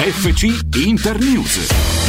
FC Internews.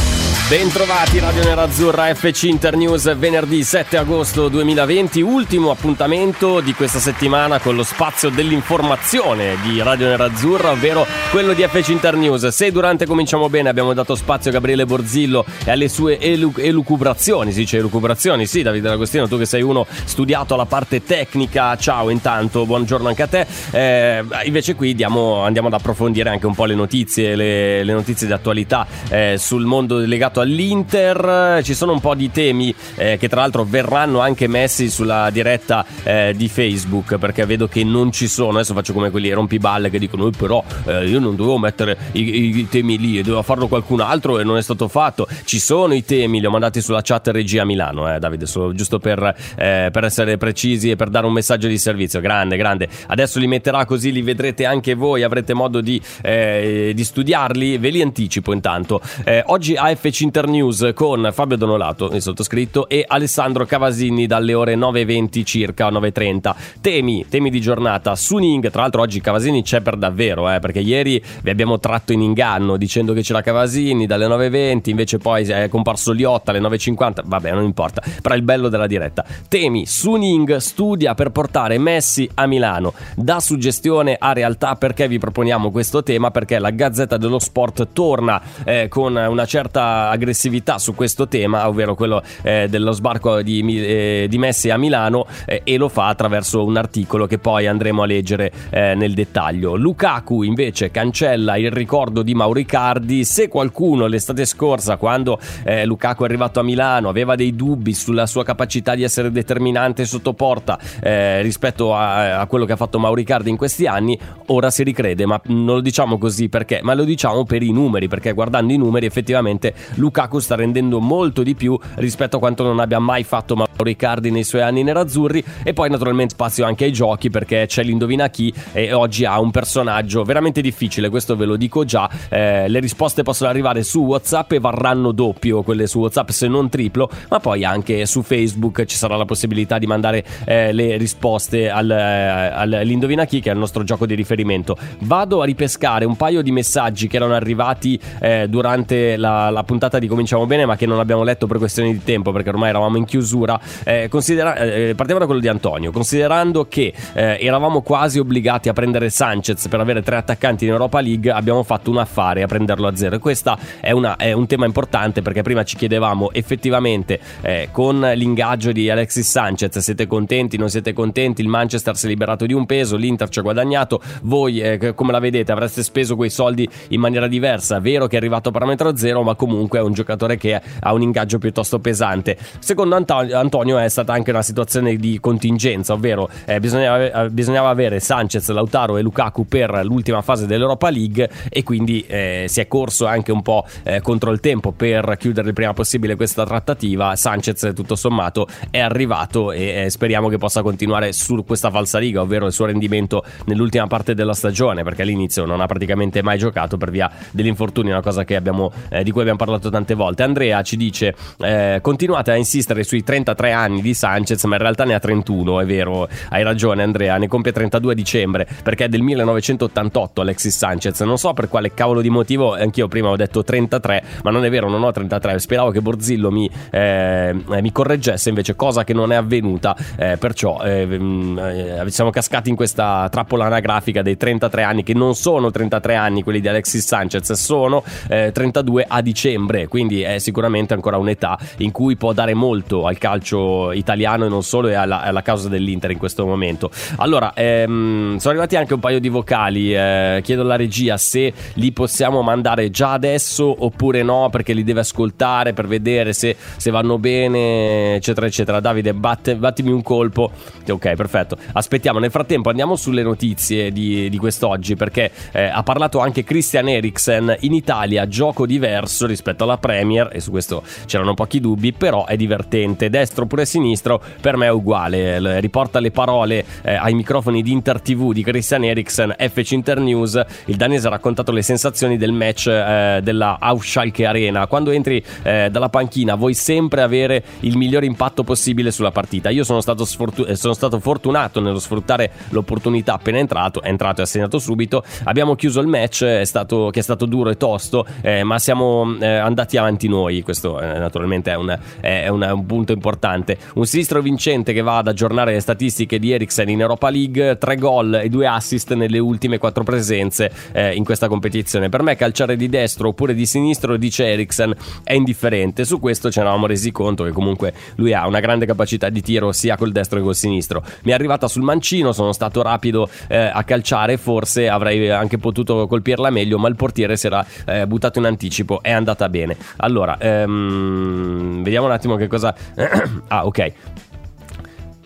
Bentrovati Radio Nerazzurra FC Internews venerdì 7 agosto 2020, ultimo appuntamento di questa settimana con lo spazio dell'informazione di Radio Nerazzurra, ovvero quello di FC Internews. Se durante Cominciamo Bene abbiamo dato spazio a Gabriele Borzillo e alle sue elu- elucubrazioni, si dice elucubrazioni, sì Davide D'Agostino, tu che sei uno studiato alla parte tecnica, ciao intanto, buongiorno anche a te. Eh, invece qui diamo, andiamo ad approfondire anche un po' le notizie, le, le notizie di attualità eh, sul mondo legato all'Inter. Ci sono un po' di temi eh, che tra l'altro verranno anche messi sulla diretta eh, di Facebook perché vedo che non ci sono. Adesso faccio come quelli rompiballe che dicono eh, però eh, io non dovevo mettere i, i temi lì, doveva farlo qualcun altro e non è stato fatto. Ci sono i temi, li ho mandati sulla chat regia Milano, eh, Davide, solo giusto per, eh, per essere precisi e per dare un messaggio di servizio. Grande, grande. Adesso li metterà così li vedrete anche voi, avrete modo di, di studiarli. Ve li anticipo intanto. oggi AFC Internews con Fabio Donolato, il sottoscritto, e Alessandro Cavasini dalle ore 9.20 circa 9.30. Temi, temi di giornata. Suning, tra l'altro oggi Cavasini c'è per davvero, eh, perché ieri vi abbiamo tratto in inganno dicendo che c'era Cavasini dalle 9.20, invece poi è comparso Liotta alle 9.50, vabbè non importa, però il bello della diretta. Temi, Suning studia per portare Messi a Milano. Da suggestione a realtà perché vi proponiamo questo tema, perché la Gazzetta dello Sport torna eh, con una certa aggressività su questo tema, ovvero quello eh, dello sbarco di, eh, di, Messi a Milano eh, e lo fa attraverso un articolo che poi andremo a leggere eh, nel dettaglio. Lukaku invece cancella il ricordo di Mauricardi, se qualcuno l'estate scorsa quando eh, Lukaku è arrivato a Milano aveva dei dubbi sulla sua capacità di essere determinante sotto porta eh, rispetto a, a, quello che ha fatto Mauricardi in questi anni, ora si ricrede, ma non lo diciamo così perché, ma lo diciamo per i numeri, perché guardando i numeri effettivamente Lukaku sta rendendo molto di più rispetto a quanto non abbia mai fatto Mauro Riccardi nei suoi anni nerazzurri e poi naturalmente spazio anche ai giochi perché c'è l'indovina chi e oggi ha un personaggio veramente difficile, questo ve lo dico già, eh, le risposte possono arrivare su Whatsapp e varranno doppio quelle su Whatsapp se non triplo, ma poi anche su Facebook ci sarà la possibilità di mandare eh, le risposte al, eh, all'indovina chi che è il nostro gioco di riferimento. Vado a ripescare un paio di messaggi che erano arrivati eh, durante la, la puntata puntata di Cominciamo Bene, ma che non abbiamo letto per questioni di tempo, perché ormai eravamo in chiusura. Eh, considera- eh, partiamo da quello di Antonio. Considerando che eh, eravamo quasi obbligati a prendere Sanchez per avere tre attaccanti in Europa League, abbiamo fatto un affare a prenderlo a zero. E questo è, è, un tema importante perché prima ci chiedevamo effettivamente eh, con l'ingaggio di Alexis Sanchez, siete contenti, non siete contenti? Il Manchester si è liberato di un peso, l'Inter ci ha guadagnato. Voi eh, come la vedete? Avreste speso quei soldi in maniera diversa? Vero che è arrivato a parametro zero, ma comunque è un giocatore che ha un ingaggio piuttosto pesante. Secondo Antonio è stata anche una situazione di contingenza, ovvero eh, bisognava, bisognava, avere Sanchez, Lautaro e Lukaku per l'ultima fase dell'Europa League e quindi eh, si è corso anche un po' eh, contro il tempo per chiudere il prima possibile questa trattativa. Sanchez tutto sommato è arrivato e eh, speriamo che possa continuare su questa falsa riga, ovvero il suo rendimento nell'ultima parte della stagione, perché all'inizio non ha praticamente mai giocato per via degli infortuni, una cosa abbiamo, eh, di cui abbiamo parlato tante volte. Andrea ci dice: eh, Continuate a insistere sui 33 anni di Sanchez, ma in realtà ne ha 31. È vero, hai ragione, Andrea. Ne compie 32 a dicembre perché è del 1988 Alexis Sanchez. Non so per quale cavolo di motivo, anch'io prima ho detto 33, ma non è vero, non ho 33. Speravo che Borzillo mi, eh, mi correggesse, invece, cosa che non è avvenuta. Eh, perciò eh, mm, eh, siamo cascati in questa trappola anagrafica dei 33 anni, che non sono 33 anni quelli di Alexis Sanchez, sono 32 eh, a dicembre ottobre, quindi è sicuramente ancora un'età in cui può dare molto al calcio italiano e non solo e alla, alla causa dell'Inter in questo momento. Allora, ehm, sono arrivati anche un paio di vocali, eh, chiedo alla regia se li possiamo mandare già adesso oppure no, perché li deve ascoltare per vedere se, se vanno bene, eccetera, eccetera. Davide, batte, battimi un colpo. Ok, perfetto. Aspettiamo, nel frattempo andiamo sulle notizie di, di quest'oggi, perché eh, ha parlato anche Christian Eriksen in Italia, gioco diverso rispetto alla Premier, e su questo c'erano pochi dubbi, però è divertente. Destro oppure sinistro, per me è uguale. Riporta le parole eh, ai microfoni di Inter TV di Christian Eriksen, FC Inter News. Il danese ha raccontato le sensazioni del match eh, della Aufschalke Arena. Quando entri eh, dalla panchina vuoi sempre avere il miglior impatto possibile sulla partita. Io sono stato, sfortu- eh, sono stato fortunato nello sfruttare l'opportunità appena entrato, è entrato e ha segnato subito. Abbiamo chiuso il match, è stato, che è stato duro e tosto, eh, ma siamo eh, andati avanti noi. Questo eh, naturalmente è, un, è un, un, punto importante. Un sinistro vincente che va ad aggiornare le statistiche di Eriksen in Europa League, tre gol e due assist nelle ultime quattro presenze eh, in questa competizione. Per me calciare di destro oppure di sinistro, dice Eriksen, è indifferente. Su questo ci eravamo resi conto che comunque lui ha una grande capacità di tiro sia col destro che col sinistro. Mi è arrivata sul mancino, sono stato rapido eh, a calciare, forse avrei anche potuto colpirla meglio, ma il portiere si era eh, buttato in anticipo, è andata bene. Allora, ehm, vediamo un attimo che cosa... ah, ok.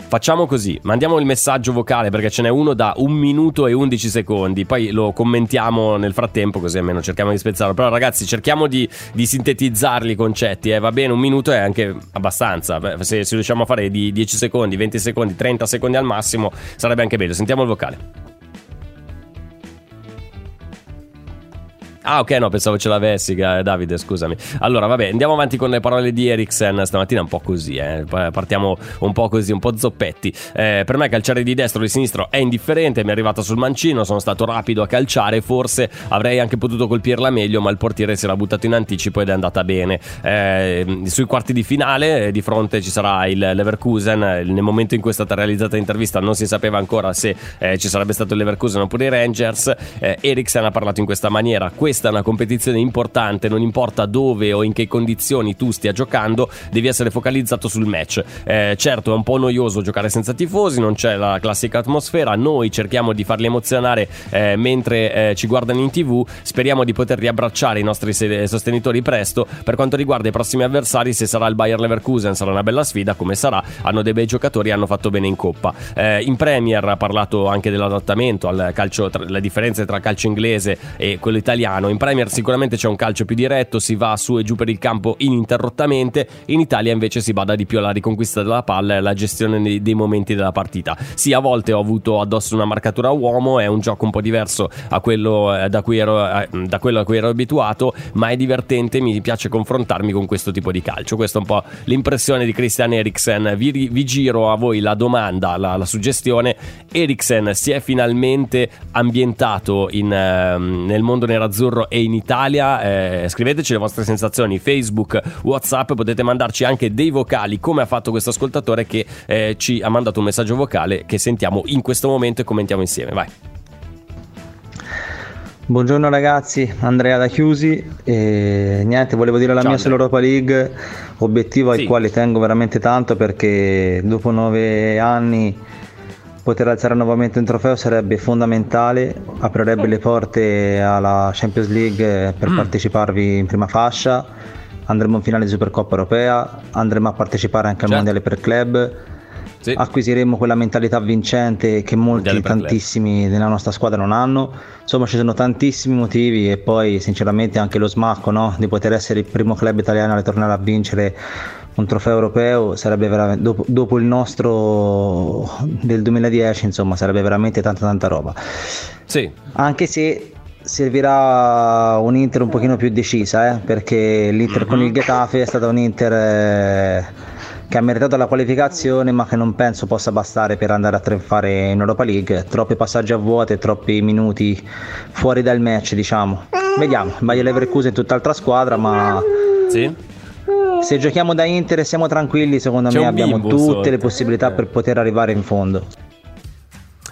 Facciamo così, mandiamo il messaggio vocale perché ce n'è uno da un minuto e 11 secondi, poi lo commentiamo nel frattempo così almeno cerchiamo di spezzarlo. Però ragazzi cerchiamo di, di sintetizzarli i concetti, eh. va bene, un minuto è anche abbastanza, se, se riusciamo a fare di 10 secondi, 20 secondi, 30 secondi al massimo sarebbe anche bello. Sentiamo il vocale. Ah, ok, no, pensavo ce l'avessi, Davide, scusami. Allora, vabbè, andiamo avanti con le parole di Eriksen. Stamattina un po' così, eh. Partiamo un po' così, un po' zoppetti. Eh, per me calciare di destro o di sinistro è indifferente, mi è arrivato sul mancino, sono stato rapido a calciare, forse avrei anche potuto colpirla meglio, ma il portiere si era buttato in anticipo ed è andata bene. Eh, sui quarti di finale, di fronte ci sarà il Leverkusen. Nel momento in cui è stata realizzata l'intervista non si sapeva ancora se eh, ci sarebbe stato il Leverkusen oppure i Rangers. Eh, Eriksen ha parlato in questa maniera. Questa è una competizione importante, non importa dove o in che condizioni tu stia giocando, devi essere focalizzato sul match. Eh, certo, è un po' noioso giocare senza tifosi, non c'è la classica atmosfera, noi cerchiamo di farli emozionare eh, mentre eh, ci guardano in tv, speriamo di poter riabbracciare i nostri sostenitori presto. Per quanto riguarda i prossimi avversari, se sarà il Bayer Leverkusen sarà una bella sfida, come sarà, hanno dei bei giocatori, hanno fatto bene in coppa. Eh, in Premier ha parlato anche dell'adattamento al calcio, tra, le differenze tra calcio inglese e quello italiano italiano. In Premier sicuramente c'è un calcio più diretto, si va su e giù per il campo ininterrottamente. In Italia invece si bada di più alla riconquista della palla e alla gestione dei momenti della partita. Sì, a volte ho avuto addosso una marcatura uomo, è un gioco un po' diverso a quello, eh, da, cui ero, eh, da quello a cui ero abituato, ma è divertente, mi piace confrontarmi con questo tipo di calcio. Questa è un po' l'impressione di Christian Eriksen. Vi, vi giro a voi la domanda, la, la suggestione. Eriksen si è finalmente ambientato in, eh, nel mondo nerazzurro azzurro e in Italia. Eh, scriveteci le vostre sensazioni, Facebook, Whatsapp, potete mandarci anche dei vocali come ha fatto questo ascoltatore che eh, ci ha mandato un messaggio vocale che sentiamo in questo momento e commentiamo insieme. Vai. Buongiorno ragazzi, Andrea da Chiusi e niente, volevo dire la Ciao, mia sull'Europa League, obiettivo sì. al quale tengo veramente tanto perché dopo nove anni poter alzare nuovamente un trofeo sarebbe fondamentale, aprirebbe le porte alla Champions League per mm. parteciparvi in prima fascia, andremo in finale di Supercoppa Europea, andremo a partecipare anche al certo. Mondiale per Club, sì. acquisiremo quella mentalità vincente che molti, tantissimi della nostra squadra non hanno. Insomma, ci sono tantissimi motivi e poi sinceramente anche lo smacco no? di poter essere il primo club italiano a ritornare a vincere un trofeo europeo sarebbe veramente dopo, dopo, il nostro del 2010 insomma sarebbe veramente tanta tanta roba. Sì. anche se servirà un Inter un pochino più decisa eh, perché l'Inter con il Getafe è stata un Inter eh, che ha meritato la qualificazione ma che non penso possa bastare per andare a trionfare in Europa League. Troppi passaggi a vuote troppi minuti fuori dal match diciamo. Vediamo Bayer Leverkusen è tutt'altra squadra ma sì se giochiamo da Inter e siamo tranquilli, secondo C'è me abbiamo tutte sotto. le possibilità per poter arrivare in fondo.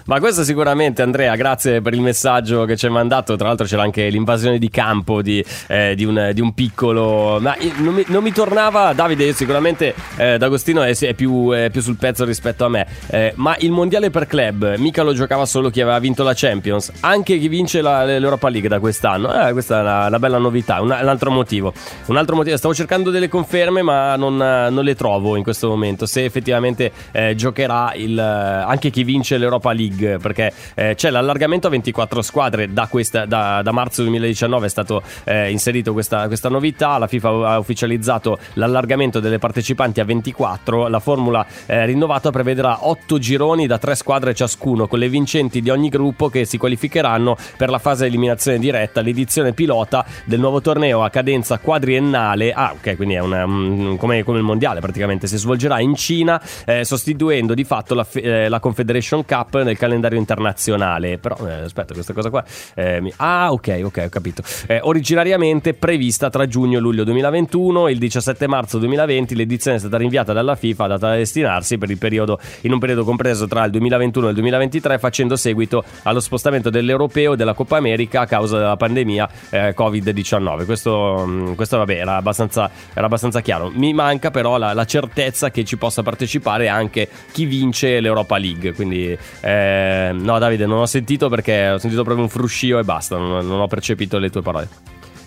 Ma questo sicuramente Andrea, grazie per il messaggio che ci hai mandato, tra l'altro c'era anche l'invasione di campo di, eh, di, un, di un, piccolo... Ma non mi, non mi, tornava, Davide, sicuramente eh, D'Agostino è, è, più, è, più, sul pezzo rispetto a me, eh, ma il mondiale per club mica lo giocava solo chi aveva vinto la Champions, anche chi vince la, l'Europa League da quest'anno. Eh, questa è una, una bella novità, un, un, altro motivo. Un altro motivo, stavo cercando delle conferme ma non, non le trovo in questo momento, se effettivamente eh, giocherà il, anche chi vince l'Europa League, perché eh, c'è l'allargamento a 24 squadre da, questa, da, da marzo 2019 è stato eh, inserito questa, questa, novità, la FIFA ha ufficializzato l'allargamento delle partecipanti a 24, la formula eh, rinnovata prevederà 8 gironi da 3 squadre ciascuno con le vincenti di ogni gruppo che si qualificheranno per la fase eliminazione diretta, l'edizione pilota del nuovo torneo a cadenza quadriennale, ah ok quindi è una, um, come, come, il mondiale praticamente, si svolgerà in Cina eh, sostituendo di fatto la, eh, la, Confederation Cup nel calendario internazionale, però eh, aspetta questa cosa qua, eh, mi... ah ok ok ho capito, eh, originariamente prevista tra giugno e luglio 2021, il 17 marzo 2020 l'edizione è stata rinviata dalla FIFA data da destinarsi per il periodo, in un periodo compreso tra il 2021 e il 2023 facendo seguito allo spostamento dell'Europeo e della Coppa America a causa della pandemia eh, Covid-19. Questo, mm, questo vabbè, era abbastanza, era abbastanza, chiaro. Mi manca però la, la, certezza che ci possa partecipare anche chi vince l'Europa League. Quindi, eh, no, Davide, non ho sentito perché ho sentito proprio un fruscio e basta. Non, non ho percepito le tue parole.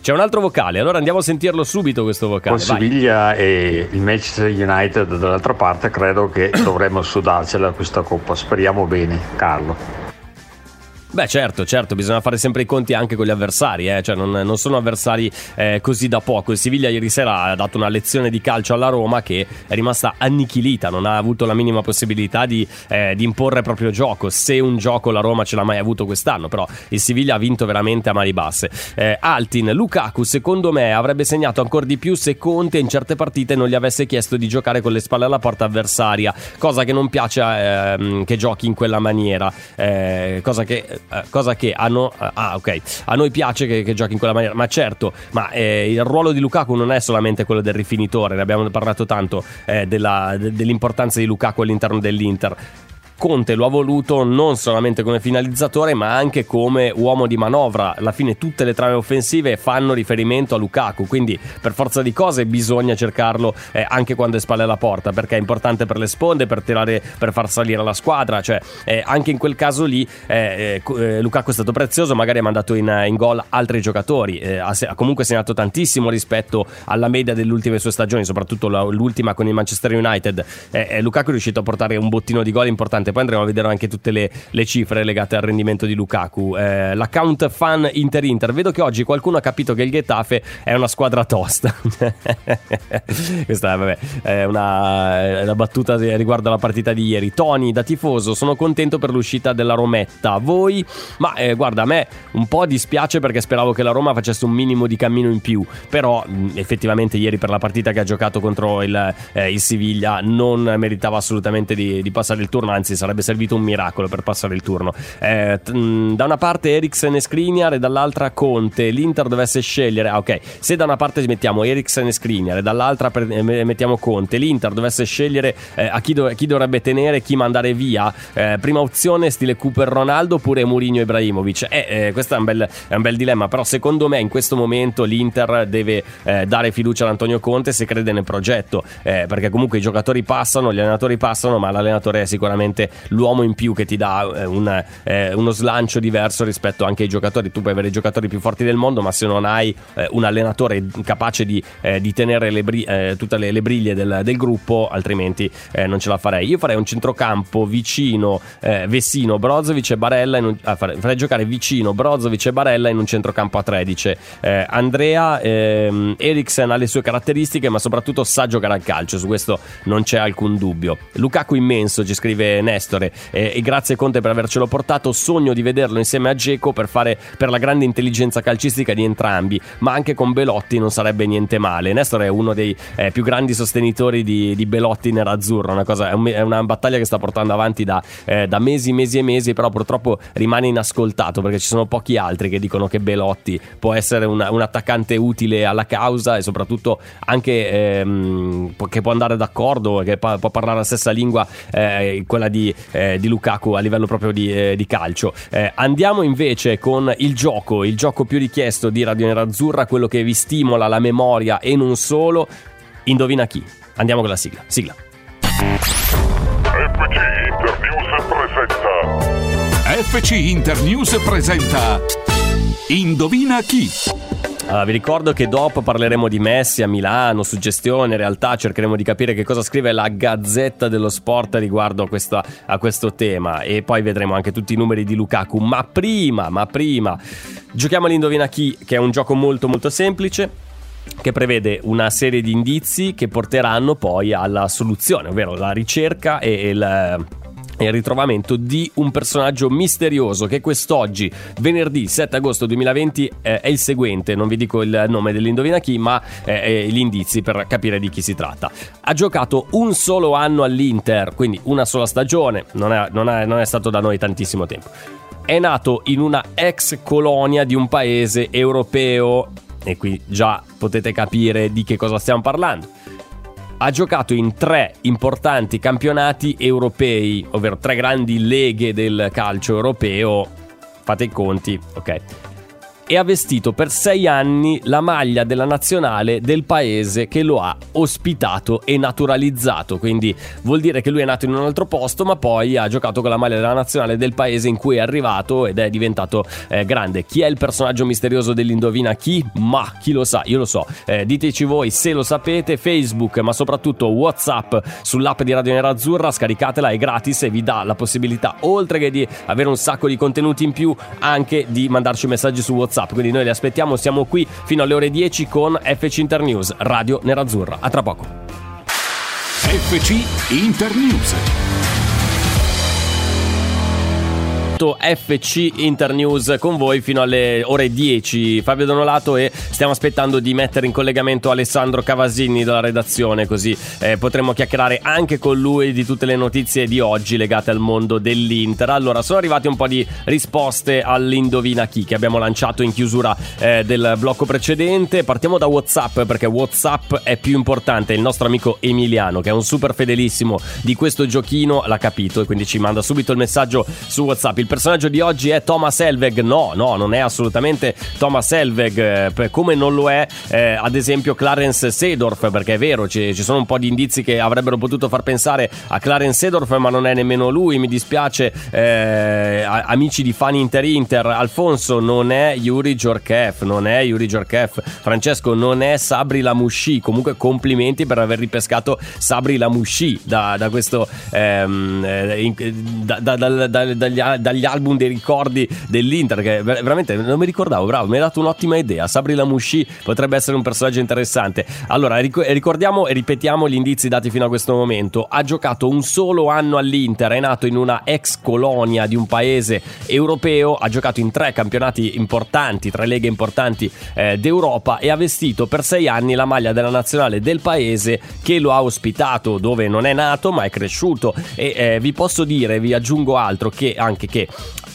C'è un altro vocale, allora andiamo a sentirlo subito questo vocale. Con Siviglia e il Manchester United dall'altra parte credo che dovremmo sudarcela questa coppa, speriamo bene Carlo. Beh, certo, certo, bisogna fare sempre i conti anche con gli avversari, eh? cioè non, non, sono avversari eh, così da poco. Il Siviglia ieri sera ha dato una lezione di calcio alla Roma che è rimasta annichilita, non ha avuto la minima possibilità di, eh, di imporre proprio gioco. Se un gioco la Roma ce l'ha mai avuto quest'anno, però il Siviglia ha vinto veramente a mani basse. Eh, Altin, Lukaku, secondo me, avrebbe segnato ancora di più se Conte in certe partite non gli avesse chiesto di giocare con le spalle alla porta avversaria, cosa che non piace ehm, che giochi in quella maniera, eh, cosa che cosa che a, no, ah, okay. a, noi piace che, che, giochi in quella maniera, ma certo, ma eh, il ruolo di Lukaku non è solamente quello del rifinitore, ne abbiamo parlato tanto eh, della, de, dell'importanza di Lukaku all'interno dell'Inter. Conte lo ha voluto non solamente come finalizzatore ma anche come uomo di manovra. Alla fine tutte le trame offensive fanno riferimento a Lukaku, quindi per forza di cose bisogna cercarlo eh, anche quando è spalle alla porta perché è importante per le sponde, per, tirare, per far salire la squadra, cioè eh, anche in quel caso lì eh, eh, eh Lukaku è stato prezioso, magari ha mandato in, in gol altri giocatori, eh, ha, ha, comunque segnato tantissimo rispetto alla media delle ultime sue stagioni, soprattutto l'ultima con il Manchester United. Lukaku è riuscito a portare un bottino di gol importante importante. Poi andremo a vedere anche tutte le, le cifre legate al rendimento di Lukaku. Eh, l'account fan Inter-Inter. Vedo che oggi qualcuno ha capito che il Getafe è una squadra tosta. Questa vabbè, è una, una battuta riguardo alla partita di ieri. Tony, da tifoso, sono contento per l'uscita della Rometta. Voi? Ma eh, guarda, a me un po' dispiace perché speravo che la Roma facesse un minimo di cammino in più. Però mh, effettivamente ieri per la partita che ha giocato contro il, eh, il Siviglia non meritava assolutamente di, di passare il turno, anzi sarebbe servito un miracolo per passare il turno. Eh, t- mm, da una parte Eriksen e Skriniar e dall'altra Conte. L'Inter dovesse scegliere, ah, ok, se da una parte mettiamo Eriksen e Skriniar e dall'altra per, eh, mettiamo Conte, l'Inter dovesse scegliere eh, a chi, do- chi, dovrebbe tenere, chi mandare via. Eh, prima opzione stile Cooper Ronaldo oppure Mourinho Ibrahimovic. Eh, eh, questo è un, bel, è un, bel, dilemma, però secondo me in questo momento l'Inter deve dare fiducia ad Antonio Conte se crede nel progetto, perché comunque i giocatori passano, gli allenatori passano, ma l'allenatore è sicuramente l'uomo in più che ti dà eh, un, eh, uno slancio diverso rispetto anche ai giocatori. Tu puoi avere i giocatori più forti del mondo, ma se non hai eh, un allenatore capace di, eh, di tenere le bri- eh, tutte le, le, briglie del, del gruppo, altrimenti eh, non ce la farei. Io farei un centrocampo vicino Vessino, Brozovic e Barella. Un, ah, farei, giocare vicino Brozovic e Barella in un centrocampo a 13. Andrea ehm, Eriksen ha le sue caratteristiche, ma soprattutto sa giocare al calcio. Su questo non c'è alcun dubbio. Lukaku immenso, ci scrive Nest Nestore e, e grazie Conte per avercelo portato. Sogno di vederlo insieme a Geco per, fare, per la grande intelligenza calcistica di entrambi, ma anche con Belotti non sarebbe niente male. Nestore è uno dei eh, più grandi sostenitori di, di Belotti nerazzurro, una cosa, è, un, è, una battaglia che sta portando avanti da, eh, da, mesi, mesi e mesi, però purtroppo rimane inascoltato perché ci sono pochi altri che dicono che Belotti può essere una, un attaccante utile alla causa e soprattutto anche ehm, che può andare d'accordo, che può parlare la stessa lingua, eh, quella di di, eh, di Lukaku a livello proprio di, eh, di calcio. Eh, andiamo invece con il gioco, il gioco più richiesto di Radio Nerazzurra, quello che vi stimola la memoria e non solo. Indovina chi? Andiamo con la sigla. Sigla. FC Internews presenta Indovina chi? Allora, vi ricordo che dopo parleremo di Messi a Milano, suggestione, realtà cercheremo di capire che cosa scrive la Gazzetta dello Sport riguardo a, questa, a questo tema e poi vedremo anche tutti i numeri di Lukaku. Ma prima, ma prima, giochiamo all'Indovina chi, che è un gioco molto molto semplice che prevede una serie di indizi che porteranno poi alla soluzione, ovvero la ricerca e il il ritrovamento di un personaggio misterioso che quest'oggi, venerdì 7 agosto 2020, eh, è il seguente. Non vi dico il nome dell'indovina chi, ma eh, gli indizi per capire di chi si tratta. Ha giocato un solo anno all'Inter, quindi una sola stagione, non è, non è, non è stato da noi tantissimo tempo. È nato in una ex colonia di un paese europeo e qui già potete capire di che cosa stiamo parlando ha giocato in tre importanti campionati europei, ovvero tre grandi leghe del calcio europeo. Fate i conti, ok e ha vestito per sei anni la maglia della nazionale del paese che lo ha ospitato e naturalizzato. Quindi vuol dire che lui è nato in un altro posto, ma poi ha giocato con la maglia della nazionale del paese in cui è arrivato ed è diventato eh, grande. Chi è il personaggio misterioso dell'Indovina chi? Ma chi lo sa? Io lo so. Eh, diteci voi se lo sapete. Facebook, ma soprattutto WhatsApp sull'app di Radio Nera Azzurra. Scaricatela, è gratis e vi dà la possibilità, oltre che di avere un sacco di contenuti in più, anche di mandarci messaggi su WhatsApp WhatsApp. Quindi noi li aspettiamo, siamo qui fino alle ore 10 con FC Internews, Radio Nerazzurra. A tra poco. FC Internews. FC Internews con voi fino alle ore 10. Fabio Donolato e stiamo aspettando di mettere in collegamento Alessandro Cavasini dalla redazione così eh, potremo chiacchierare anche con lui di tutte le notizie di oggi legate al mondo dell'Inter. Allora, sono arrivate un po' di risposte all'Indovina chi che abbiamo lanciato in chiusura eh, del blocco precedente. Partiamo da WhatsApp perché WhatsApp è più importante. Il nostro amico Emiliano che è un super fedelissimo di questo giochino l'ha capito e quindi ci manda subito il messaggio su WhatsApp. Il il personaggio di oggi è Thomas Helveg. No, no, non è assolutamente Thomas Helveg, eh, come non lo è eh, ad esempio Clarence Sedorf, perché è vero, ci, ci, sono un po' di indizi che avrebbero potuto far pensare a Clarence Sedorf, ma non è nemmeno lui, mi dispiace, eh, amici di Fani Inter Inter, Alfonso non è Yuri Giorkev, non è Yuri Giorkev, Francesco non è Sabri Lamouchi, comunque complimenti per aver ripescato Sabri Lamouchi da, da questo, ehm, eh, da, da, dagli, dagli dagli album dei ricordi dell'Inter, che veramente non mi ricordavo, bravo, mi hai dato un'ottima idea. Sabri Lamouchi potrebbe essere un personaggio interessante. Allora, ricordiamo e ripetiamo gli indizi dati fino a questo momento. Ha giocato un solo anno all'Inter, è nato in una ex colonia di un paese europeo, ha giocato in tre campionati importanti, tre leghe importanti eh, d'Europa e ha vestito per sei anni la maglia della nazionale del paese che lo ha ospitato, dove non è nato ma è cresciuto. E eh, vi posso dire, vi aggiungo altro, che anche che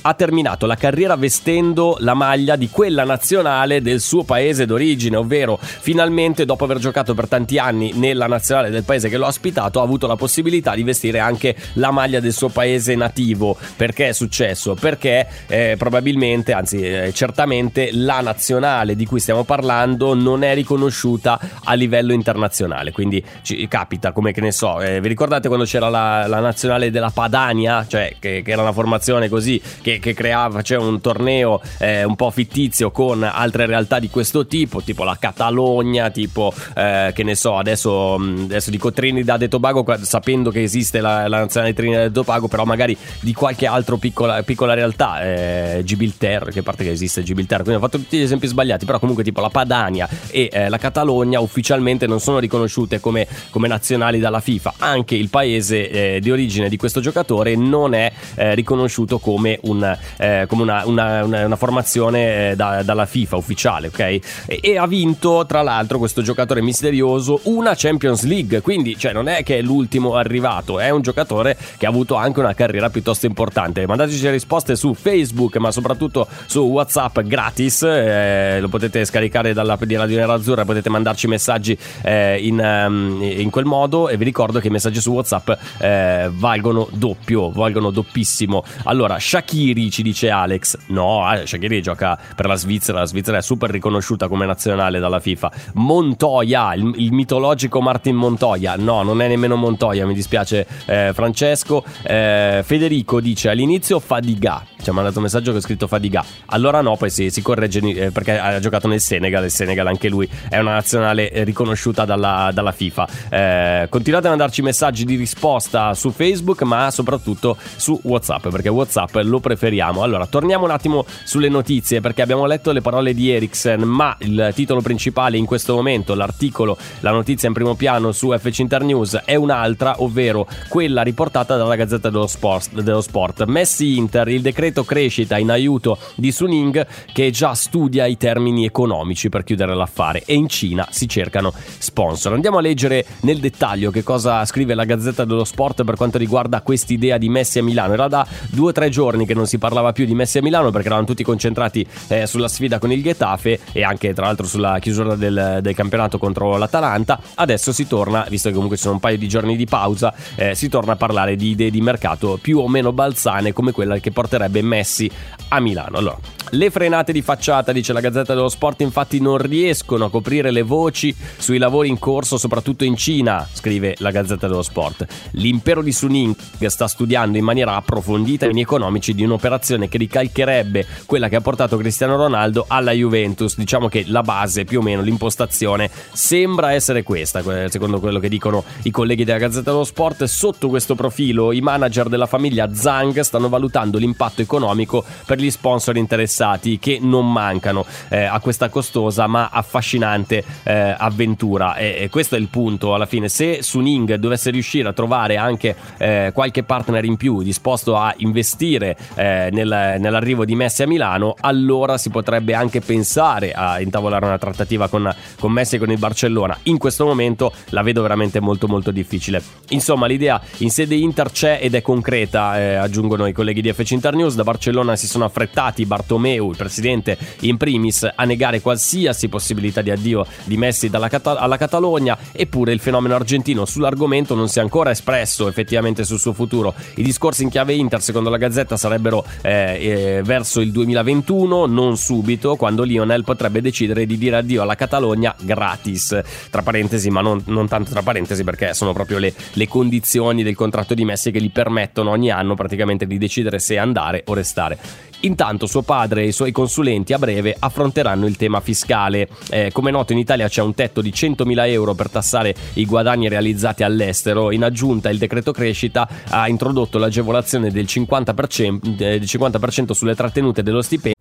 ha terminato la carriera vestendo la maglia di quella nazionale del suo paese d'origine, ovvero finalmente dopo aver giocato per tanti anni nella nazionale del paese che l'ha ospitato ha avuto la possibilità di vestire anche la maglia del suo paese nativo. Perché è successo? Perché eh, probabilmente, anzi eh, certamente la nazionale di cui stiamo parlando non è riconosciuta a livello internazionale, quindi ci capita come che ne so, eh, vi ricordate quando c'era la, la nazionale della Padania, cioè che, che era una formazione così che che, che creava, faceva un torneo eh, un po' fittizio con altre realtà di questo tipo, tipo la Catalogna, tipo eh, che ne so, adesso, mm, adesso dico Trinidad e Tobago sapendo che esiste la, la nazionale Trinidad e Tobago, però magari di qualche altra piccola, piccola realtà, eh, Gibilterra, che parte che esiste Gibilterra, quindi ho fatto tutti gli esempi sbagliati, però comunque tipo la Padania e eh, la Catalogna ufficialmente non sono riconosciute come, come nazionali dalla FIFA, anche il paese eh, di origine di questo giocatore non è eh, riconosciuto come un un, eh, come una, una, una, una formazione eh, da, dalla FIFA ufficiale, ok? E, e, ha vinto tra l'altro questo giocatore misterioso una Champions League, quindi cioè, non è che è l'ultimo arrivato, è un giocatore che ha avuto anche una carriera piuttosto importante. Mandateci le risposte su Facebook, ma soprattutto su WhatsApp gratis, eh, lo potete scaricare dall'app di Radio Nerazzurra, potete mandarci messaggi eh, in, um, in, quel modo e vi ricordo che i messaggi su WhatsApp eh, valgono doppio, valgono doppissimo. Allora, Shakiri ci dice Alex, no, eh, Shakiri gioca per la Svizzera, la Svizzera è super riconosciuta come nazionale dalla FIFA. Montoya, il, il mitologico Martin Montoya, no, non è nemmeno Montoya, mi dispiace eh, Francesco. Eh, Federico dice all'inizio Fadiga, ci ha mandato un messaggio che ho scritto Fadiga, allora no, poi si, si corregge eh, perché ha giocato nel Senegal, il Senegal anche lui è una nazionale riconosciuta dalla, dalla FIFA. Eh, continuate a mandarci messaggi di risposta su Facebook, ma soprattutto su WhatsApp, perché WhatsApp lo preferiamo. Allora, torniamo un attimo sulle notizie, perché abbiamo letto le parole di Eriksen, ma il titolo principale in questo momento, l'articolo, la notizia in primo piano su FC Internews è un'altra, ovvero quella riportata dalla Gazzetta dello Sport. Dello sport. Messi Inter, il decreto crescita in aiuto di Suning che già studia i termini economici per chiudere l'affare e in Cina si cercano sponsor. Andiamo a leggere nel dettaglio che cosa scrive la Gazzetta dello Sport per quanto riguarda quest'idea di Messi a Milano. Era da due o tre giorni che non si parlava più di Messi a Milano perché erano tutti concentrati eh, sulla sfida con il Getafe e anche tra l'altro sulla chiusura del, del, campionato contro l'Atalanta. Adesso si torna, visto che comunque ci sono un paio di giorni di pausa, eh, si torna a parlare di idee di mercato più o meno balzane come quella che porterebbe Messi a Milano. Allora, le frenate di facciata, dice la Gazzetta dello Sport, infatti non riescono a coprire le voci sui lavori in corso, soprattutto in Cina, scrive la Gazzetta dello Sport. L'impero di Suning sta studiando in maniera approfondita i temi economici di un'operazione che ricalcherebbe quella che ha portato Cristiano Ronaldo alla Juventus. Diciamo che la base, più o meno l'impostazione, sembra essere questa, secondo quello che dicono i colleghi della Gazzetta dello Sport. Sotto questo profilo, i manager della famiglia Zhang stanno valutando l'impatto economico per gli sponsor interessati che non mancano eh, a questa costosa ma affascinante eh, avventura. E, e, questo è il punto alla fine. Se Suning dovesse riuscire a trovare anche eh, qualche partner in più disposto a investire eh, nel, nell'arrivo di Messi a Milano, allora si potrebbe anche pensare a intavolare una trattativa con, con Messi e con il Barcellona. In questo momento la vedo veramente molto molto difficile. Insomma, l'idea in sede Inter c'è ed è concreta, eh, aggiungono i colleghi di FC Internews. Da Barcellona si sono affrettati Bartomeu, il presidente in primis, a negare qualsiasi possibilità di addio di Messi Cata- alla Catalogna, eppure il fenomeno argentino sull'argomento non si è ancora espresso effettivamente sul suo futuro. I discorsi in chiave Inter, secondo la Sarebbero eh, eh, verso il 2021, non subito, quando Lionel potrebbe decidere di dire addio alla Catalogna gratis. Tra parentesi, ma non, non tanto tra parentesi, perché sono proprio le, le condizioni del contratto di Messi che gli permettono ogni anno praticamente di decidere se andare o restare. Intanto suo padre e i suoi consulenti a breve affronteranno il tema fiscale. Eh, come noto in Italia c'è un tetto di 100.000 euro per tassare i guadagni realizzati all'estero. In aggiunta il decreto crescita ha introdotto l'agevolazione del 50%, eh, del 50% sulle trattenute dello stipendio.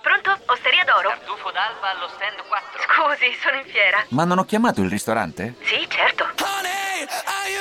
Pronto? Osteria d'oro? Tartufo d'alba allo stand 4. Scusi, sono in fiera. Ma non ho chiamato il ristorante? Sì, certo.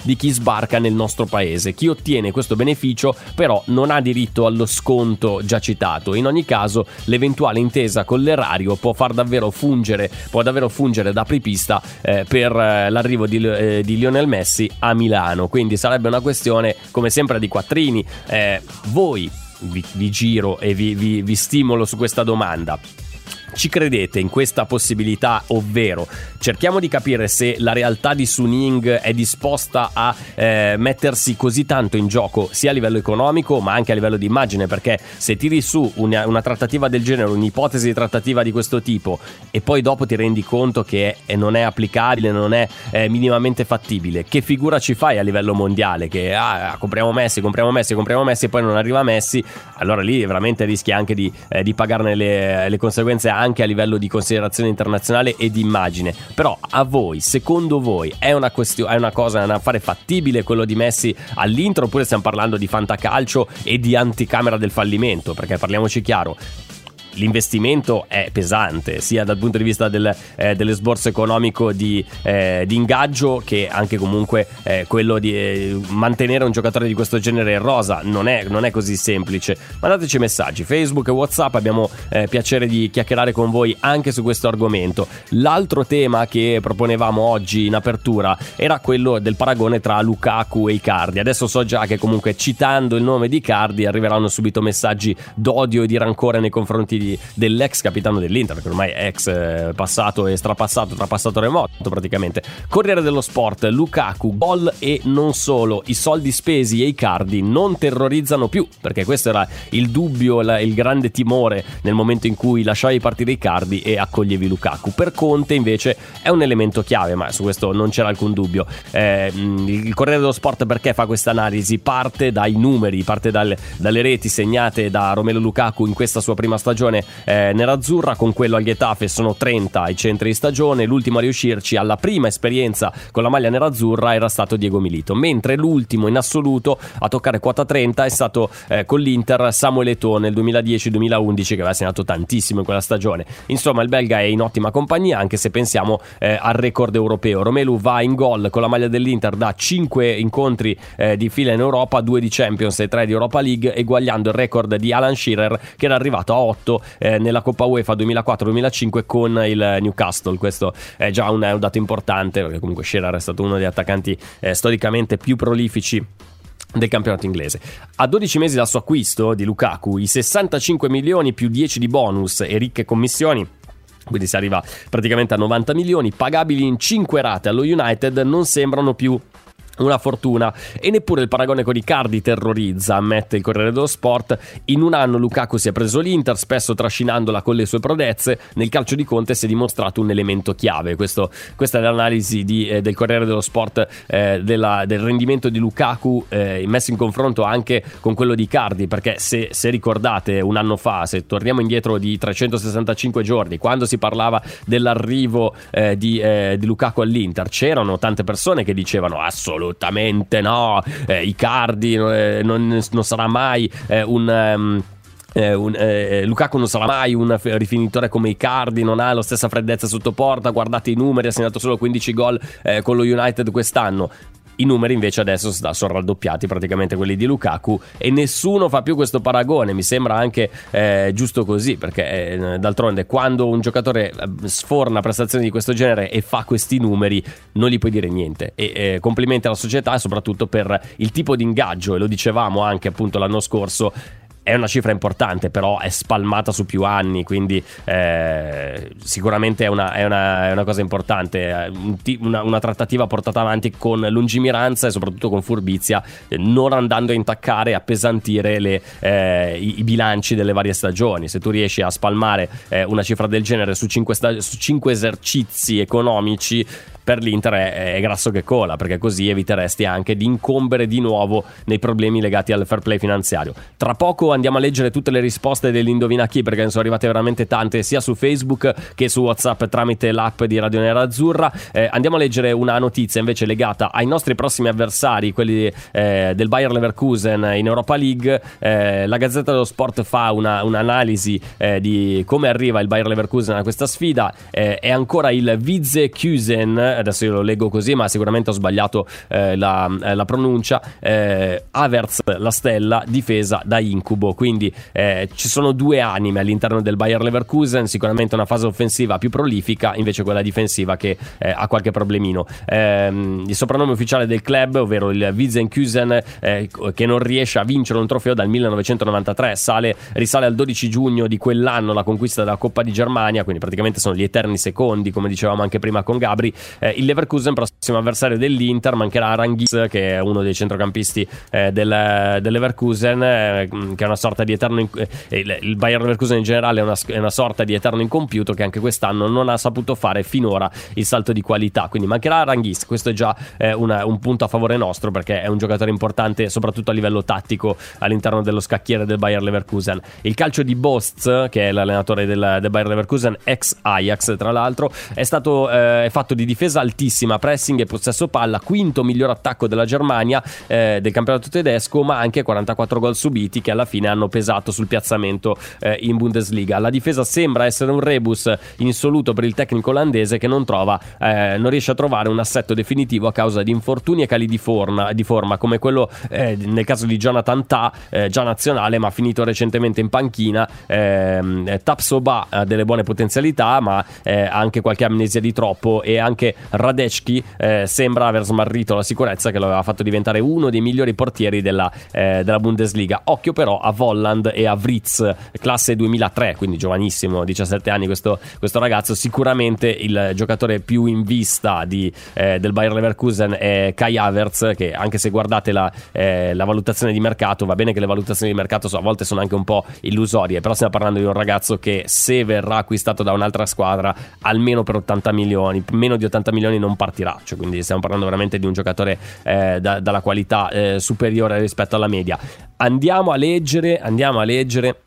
di chi sbarca nel nostro paese. Chi ottiene questo beneficio però non ha diritto allo sconto già citato. In ogni caso l'eventuale intesa con l'erario può far davvero fungere, può davvero fungere da apripista eh, per eh, l'arrivo di, eh, di, Lionel Messi a Milano. Quindi sarebbe una questione come sempre di quattrini. Eh, voi vi, vi, giro e vi, vi, vi stimolo su questa domanda Ci credete in questa possibilità, ovvero cerchiamo di capire se la realtà di Suning è disposta a eh, mettersi così tanto in gioco sia a livello economico ma anche a livello di immagine, perché se tiri su una, una trattativa del genere, un'ipotesi di trattativa di questo tipo e poi dopo ti rendi conto che è, non è applicabile, non è eh, minimamente fattibile, che figura ci fai a livello mondiale? Che ah, compriamo Messi, compriamo Messi, compriamo Messi e poi non arriva Messi, allora lì veramente rischi anche di, eh, di pagarne le, le conseguenze anche a livello di considerazione internazionale e di immagine. Però a voi, secondo voi, è una, questio- è una cosa, è un affare fattibile quello di Messi all'intro oppure stiamo parlando di fantacalcio e di anticamera del fallimento? Perché parliamoci chiaro, l'investimento è pesante, sia dal punto di vista del, eh, dell'esborso economico di, eh, di, ingaggio che anche comunque eh, quello di eh, mantenere un giocatore di questo genere in rosa. Non è, non è, così semplice. Mandateci messaggi, Facebook e Whatsapp, abbiamo eh, piacere di chiacchierare con voi anche su questo argomento. L'altro tema che proponevamo oggi in apertura era quello del paragone tra Lukaku e Icardi. Adesso so già che comunque citando il nome di Icardi arriveranno subito messaggi d'odio e di rancore nei confronti di, dell'ex capitano dell'Inter, che ormai è ex eh, passato e strapassato, trapassato remoto praticamente. Corriere dello Sport, Lukaku, gol e non solo, i soldi spesi e i cardi non terrorizzano più, perché questo era il dubbio, la, il grande timore nel momento in cui lasciavi partire i cardi e accoglievi Lukaku. Per Conte invece è un elemento chiave, ma su questo non c'era alcun dubbio. Eh, il Corriere dello Sport perché fa questa analisi? Parte dai numeri, parte dal, dalle reti segnate da Romelo Lukaku in questa sua prima stagione stagione eh, nerazzurra, con quello al Getafe sono 30 ai centri di stagione, l'ultimo a riuscirci alla prima esperienza con la maglia nerazzurra era stato Diego Milito, mentre l'ultimo in assoluto a toccare quota 30 è stato eh, con l'Inter Samuel Eto'o nel 2010-2011 che aveva segnato tantissimo in quella stagione. Insomma il belga è in ottima compagnia anche se pensiamo eh, al record europeo. Romelu va in gol con la maglia dell'Inter da 5 incontri eh, di fila in Europa, 2 di Champions e 3 di Europa League, eguagliando il record di Alan Shearer che era arrivato a 8 eh, nella Coppa UEFA 2004-2005 con il Newcastle. Questo è già un, è un dato importante perché comunque Shearer è stato uno degli attaccanti eh, storicamente più prolifici del campionato inglese. A 12 mesi dal suo acquisto di Lukaku, i 65 milioni più 10 di bonus e ricche commissioni quindi si arriva praticamente a 90 milioni, pagabili in 5 rate allo United, non sembrano più una fortuna e neppure il paragone con Icardi terrorizza, ammette il Corriere dello Sport. In un anno Lukaku si è preso l'Inter, spesso trascinandola con le sue prodezze. Nel calcio di Conte si è dimostrato un elemento chiave. Questo, questa è l'analisi di, eh, del Corriere dello Sport eh, della, del rendimento di Lukaku eh, messo in confronto anche con quello di Icardi, perché se, se, ricordate un anno fa, se torniamo indietro di 365 giorni, quando si parlava dell'arrivo eh, di, eh, di Lukaku all'Inter, c'erano tante persone che dicevano assolutamente assolutamente no, eh, Icardi eh, non, non, sarà mai eh, un... Um, eh, un, eh, Lukaku non sarà mai un rifinitore come Icardi, non ha la stessa freddezza sotto porta. Guardate i numeri, ha segnato solo 15 gol eh, con lo United quest'anno. I numeri invece adesso sono raddoppiati praticamente quelli di Lukaku e nessuno fa più questo paragone, mi sembra anche eh, giusto così perché eh, d'altronde quando un giocatore eh, sforna prestazioni di questo genere e fa questi numeri non gli puoi dire niente. E eh, complimenti alla società soprattutto per il tipo di ingaggio e lo dicevamo anche appunto l'anno scorso è una cifra importante, però è spalmata su più anni, quindi eh, sicuramente è una, è, una, è una, cosa importante. Una, una, trattativa portata avanti con lungimiranza e soprattutto con furbizia, non andando a intaccare e appesantire le, eh, i, i, bilanci delle varie stagioni. Se tu riesci a spalmare eh, una cifra del genere su cinque, sta- su cinque esercizi economici, per l'Inter è, è, grasso che cola, perché così eviteresti anche di incombere di nuovo nei problemi legati al fair play finanziario. Tra poco andiamo a leggere tutte le risposte dell'Indovina Chi, perché ne sono arrivate veramente tante, sia su Facebook che su WhatsApp tramite l'app di Radio Nera Azzurra. Eh, andiamo a leggere una notizia invece legata ai nostri prossimi avversari, quelli eh, del Bayer Leverkusen in Europa League. Eh, la Gazzetta dello Sport fa una, un'analisi eh, di come arriva il Bayer Leverkusen a questa sfida. Eh, è ancora il Vize Kusen adesso io lo leggo così, ma sicuramente ho sbagliato eh, la, la, pronuncia. Averz, la stella, difesa da incubo incubo, quindi eh, ci sono due anime all'interno del Bayer Leverkusen, sicuramente una fase offensiva più prolifica, invece quella difensiva che eh, ha qualche problemino. Ehm, il soprannome ufficiale del club, ovvero il Wiesenkusen, eh, che non riesce a vincere un trofeo dal 1993, sale, risale al 12 giugno di quell'anno la conquista della Coppa di Germania, quindi praticamente sono gli eterni secondi, come dicevamo anche prima con Gabri. Eh, il Leverkusen, prossimo avversario dell'Inter, mancherà Aranghis, che è uno dei centrocampisti eh, del, del, Leverkusen, eh, che è una sorta di eterno. In, eh, il, il Bayern Leverkusen in generale è una, è una, sorta di eterno incompiuto che anche quest'anno non ha saputo fare finora il salto di qualità. Quindi mancherà Aranghis, questo è già eh, una, un punto a favore nostro perché è un giocatore importante, soprattutto a livello tattico, all'interno dello scacchiere del Bayern Leverkusen. Il calcio di Bost, che è l'allenatore del, del Bayern Leverkusen, ex Ajax tra l'altro, è stato eh, fatto di difesa altissima, pressing e possesso palla, quinto miglior attacco della Germania eh, del campionato tedesco, ma anche 44 gol subiti che alla fine hanno pesato sul piazzamento eh, in Bundesliga. La difesa sembra essere un rebus insoluto per il tecnico olandese che non trova, eh, non riesce a trovare un assetto definitivo a causa di infortuni e cali di forma, di forma come quello eh, nel caso di Jonathan Ta, eh, già nazionale ma finito recentemente in panchina. Eh, Tapsoba ha delle buone potenzialità ma eh, ha anche qualche amnesia di troppo e anche Radecki eh, sembra aver smarrito la sicurezza che lo aveva fatto diventare uno dei migliori portieri della, eh, della Bundesliga. Occhio però a Volland e a Writz, classe 2003, quindi giovanissimo, 17 anni questo, questo ragazzo. Sicuramente il giocatore più in vista di, eh, del Bayer Leverkusen è Kai Havertz, che anche se guardate la, eh, la, valutazione di mercato, va bene che le valutazioni di mercato a volte sono anche un po' illusorie, però stiamo parlando di un ragazzo che se verrà acquistato da un'altra squadra almeno per 80 milioni, meno di 80 milioni non partirà, cioè, quindi stiamo parlando veramente di un giocatore eh, da, dalla qualità eh, superiore rispetto alla media. Andiamo a leggere, andiamo a leggere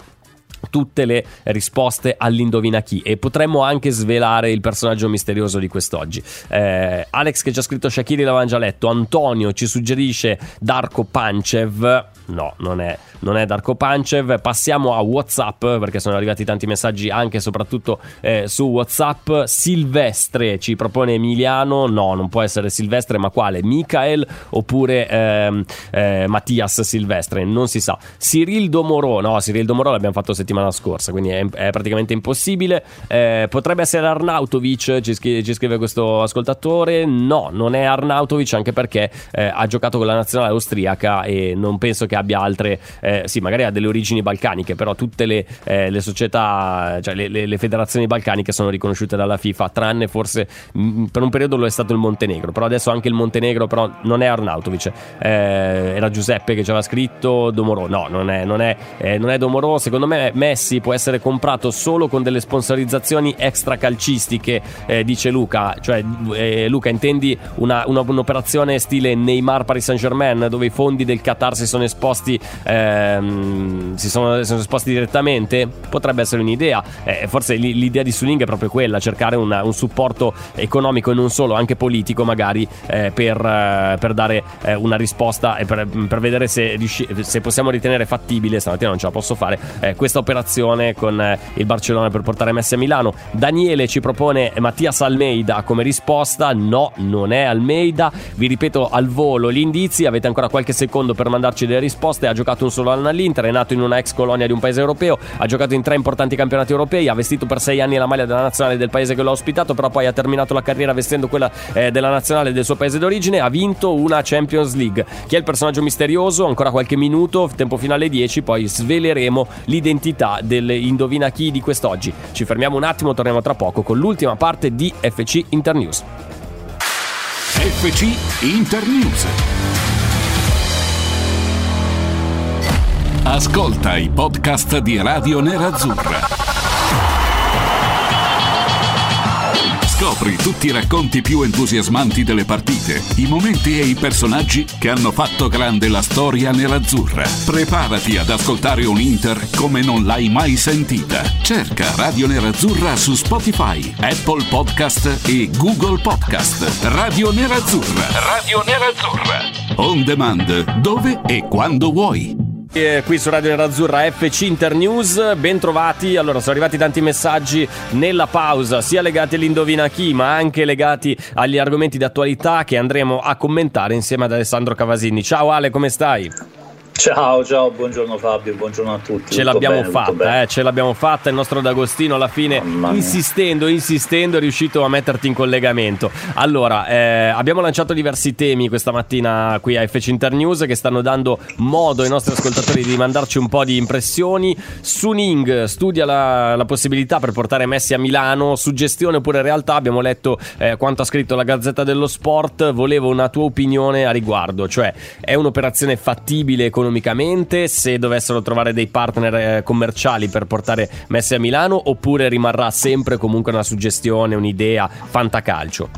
tutte le risposte all'indovina chi e potremmo anche svelare il personaggio misterioso di quest'oggi. Eh, Alex che ci ha scritto Shakiri l'aveva già letto, Antonio ci suggerisce Darko Panchev, no, non è non è Darko Panchev. Passiamo a WhatsApp perché sono arrivati tanti messaggi anche e soprattutto eh, su WhatsApp. Silvestre ci propone Emiliano. No, non può essere Silvestre, ma quale? Michael oppure ehm, eh, Mattias Silvestre? Non si sa. Cyril Domoro. No, Cyril Domoro l'abbiamo fatto settimana scorsa, quindi è, è praticamente impossibile. Eh, potrebbe essere Arnautovic, ci scrive, ci scrive, questo ascoltatore. No, non è Arnautovic, anche perché eh, ha giocato con la nazionale austriaca e non penso che abbia altre eh, sì, magari ha delle origini balcaniche, però tutte le, eh, le società, cioè le, le, le, federazioni balcaniche sono riconosciute dalla FIFA, tranne forse mh, mm, per un periodo lo è stato il Montenegro, però adesso anche il Montenegro però non è Arnautovic, eh, era Giuseppe che ci aveva scritto Domorò, no, non è, non è, eh, non è Domorò, secondo me Messi può essere comprato solo con delle sponsorizzazioni extra calcistiche, eh, dice Luca, cioè eh, Luca intendi una, una, un'operazione stile Neymar Paris Saint Germain dove i fondi del Qatar si sono esposti eh, ehm, si sono, sono, esposti direttamente, potrebbe essere un'idea. Eh, forse l'idea di Suning è proprio quella, cercare una, un supporto economico e non solo, anche politico magari, eh, per, eh, per, dare eh, una risposta e per, per vedere se, se, possiamo ritenere fattibile, stamattina non ce la posso fare, questa operazione con eh, il Barcellona per portare Messi a Milano. Daniele ci propone Mattias Almeida come risposta, no, non è Almeida. Vi ripeto al volo gli indizi, avete ancora qualche secondo per mandarci delle risposte, ha giocato un solo anno all'Inter, è nato in una ex colonia di un paese europeo, ha giocato in tre importanti campionati europei, ha vestito per sei anni la maglia della nazionale del paese che l'ha ospitato, però poi ha terminato la carriera vestendo quella eh, della nazionale del suo paese d'origine, ha vinto una Champions League. Chi è il personaggio misterioso? Ancora qualche minuto, tempo finale 10, poi sveleremo l'identità dell'indovina chi di quest'oggi. Ci fermiamo un attimo, torniamo tra poco con l'ultima parte di FC Internews. FC Internews. Ascolta i podcast di Radio Nerazzurra. Scopri tutti i racconti più entusiasmanti delle partite, i momenti e i personaggi che hanno fatto grande la storia nerazzurra. Preparati ad ascoltare un Inter come non l'hai mai sentita. Cerca Radio Nerazzurra su Spotify, Apple Podcast e Google Podcast. Radio Nerazzurra. Radio Nerazzurra. On demand, dove e quando vuoi qui su Radio Nerazzurra FC Internews, ben trovati. Allora, sono arrivati tanti messaggi nella pausa, sia legati all'indovina chi, ma anche legati agli argomenti d'attualità che andremo a commentare insieme ad Alessandro Cavasini. Ciao Ale, come stai? Ciao, ciao, buongiorno Fabio, buongiorno a tutti. Ce l'abbiamo bene, fatta, eh, ce l'abbiamo fatta. Il nostro D'Agostino alla fine, insistendo, insistendo, è riuscito a metterti in collegamento. Allora, eh, abbiamo lanciato diversi temi questa mattina qui a FC Internews che stanno dando modo ai nostri ascoltatori di mandarci un po' di impressioni. Suning studia la, la possibilità per portare Messi a Milano, suggestione oppure realtà. Abbiamo letto eh, quanto ha scritto la Gazzetta dello Sport. Volevo una tua opinione a riguardo, cioè è un'operazione fattibile con economicamente se dovessero trovare dei partner eh, commerciali per portare Messi a Milano oppure rimarrà sempre comunque una suggestione, un'idea fantacalcio?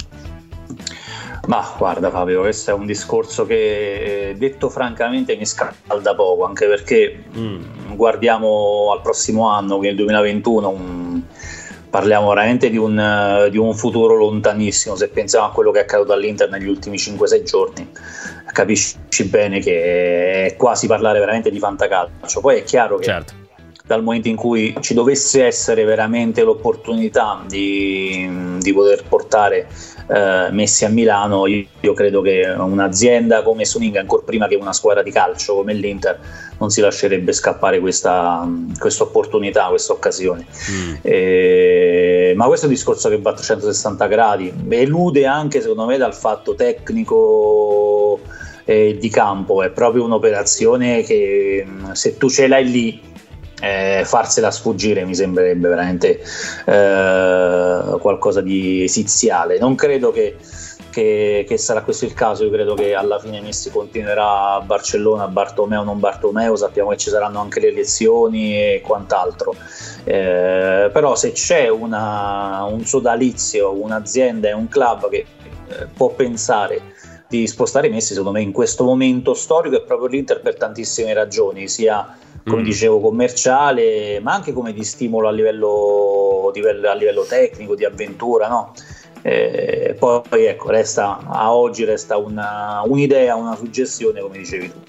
Ma guarda Fabio, questo è un discorso che detto francamente mi scalda poco, anche perché mm. guardiamo al prossimo anno, quindi il 2021, un, parliamo veramente di un, di un, futuro lontanissimo se pensiamo a quello che è accaduto all'Inter negli ultimi 5-6 giorni capisci bene che è quasi parlare veramente di fantacalcio. Poi è chiaro che certo. Dal momento in cui ci dovesse essere veramente l'opportunità di, di poter portare eh, Messi a Milano, io, io, credo che un'azienda come Suning, ancora prima che una squadra di calcio come l'Inter, non si lascerebbe scappare questa opportunità, questa occasione. Mm. E, ma questo è un discorso che va a 360 gradi, elude anche secondo me dal fatto tecnico eh, di campo, è proprio un'operazione che se tu ce l'hai lì eh, farsela sfuggire mi sembrerebbe veramente eh, qualcosa di esiziale. Non credo che, che, che, sarà questo il caso, io credo che alla fine Messi continuerà a Barcellona, Bartomeo non Bartomeo, sappiamo che ci saranno anche le elezioni e quant'altro. Eh, però se c'è una, un sodalizio, un'azienda e un club che eh, può pensare di spostare Messi secondo me in questo momento storico è proprio l'Inter per tantissime ragioni sia come mm. dicevo commerciale ma anche come di stimolo a livello, a livello tecnico di avventura no? eh, poi ecco resta a oggi resta una, un'idea una suggestione come dicevi tu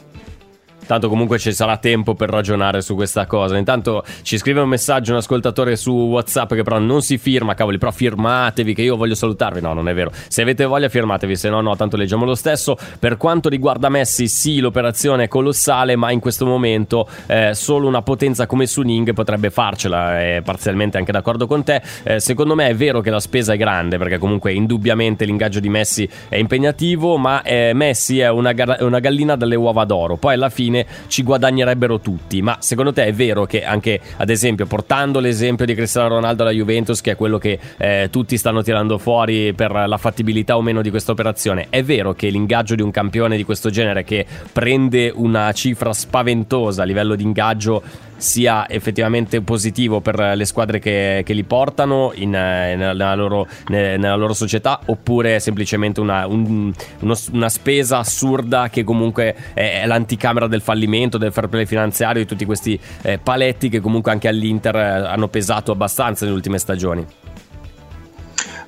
Tanto comunque ci sarà tempo per ragionare su questa cosa. Intanto ci scrive un messaggio un ascoltatore su WhatsApp che però non si firma, cavoli, però firmatevi che io voglio salutarvi. No, non è vero. Se avete voglia firmatevi, se no no, tanto leggiamo lo stesso. Per quanto riguarda Messi, sì, l'operazione è colossale, ma in questo momento eh, solo una potenza come Suning potrebbe farcela, è parzialmente anche d'accordo con te. Eh, secondo me è vero che la spesa è grande, perché comunque indubbiamente l'ingaggio di Messi è impegnativo, ma eh, Messi è una, ga- una gallina dalle uova d'oro. Poi alla fine fine ci guadagnerebbero tutti. Ma secondo te è vero che anche, ad esempio, portando l'esempio di Cristiano Ronaldo alla Juventus, che è quello che eh, tutti stanno tirando fuori per la fattibilità o meno di questa operazione, è vero che l'ingaggio di un campione di questo genere che prende una cifra spaventosa a livello di ingaggio sia effettivamente positivo per le squadre che, che li portano in, eh, nella, loro, nella, loro, società oppure semplicemente una, un, uno, una, spesa assurda che comunque è, è, l'anticamera del fallimento, del fair play finanziario, di tutti questi eh, paletti che comunque anche all'Inter eh, hanno pesato abbastanza nelle ultime stagioni.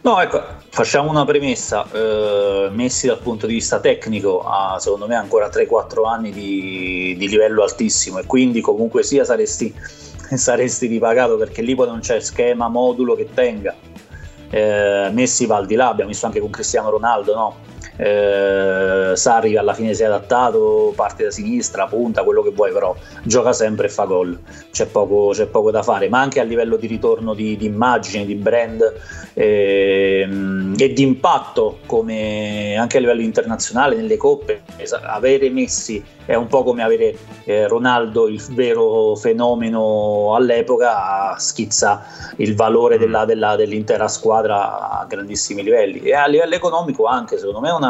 No, ecco, facciamo una premessa. Eh, Messi dal punto di vista tecnico ha secondo me ancora 3-4 anni di, di, livello altissimo e quindi comunque sia saresti, saresti ripagato perché lì poi non c'è schema, modulo che tenga. Eh, Messi va al di là, abbiamo visto anche con Cristiano Ronaldo, no? Eh, Sarri alla fine si è adattato, parte da sinistra, punta, quello che vuoi, però gioca sempre e fa gol, c'è poco, c'è poco da fare, ma anche a livello di ritorno di, di immagine, di brand eh, e di impatto, come anche a livello internazionale nelle coppe, avere Messi è un po' come avere eh, Ronaldo, il vero fenomeno all'epoca, schizza il valore mm. della, della, dell'intera squadra a grandissimi livelli e a livello economico anche, secondo me una,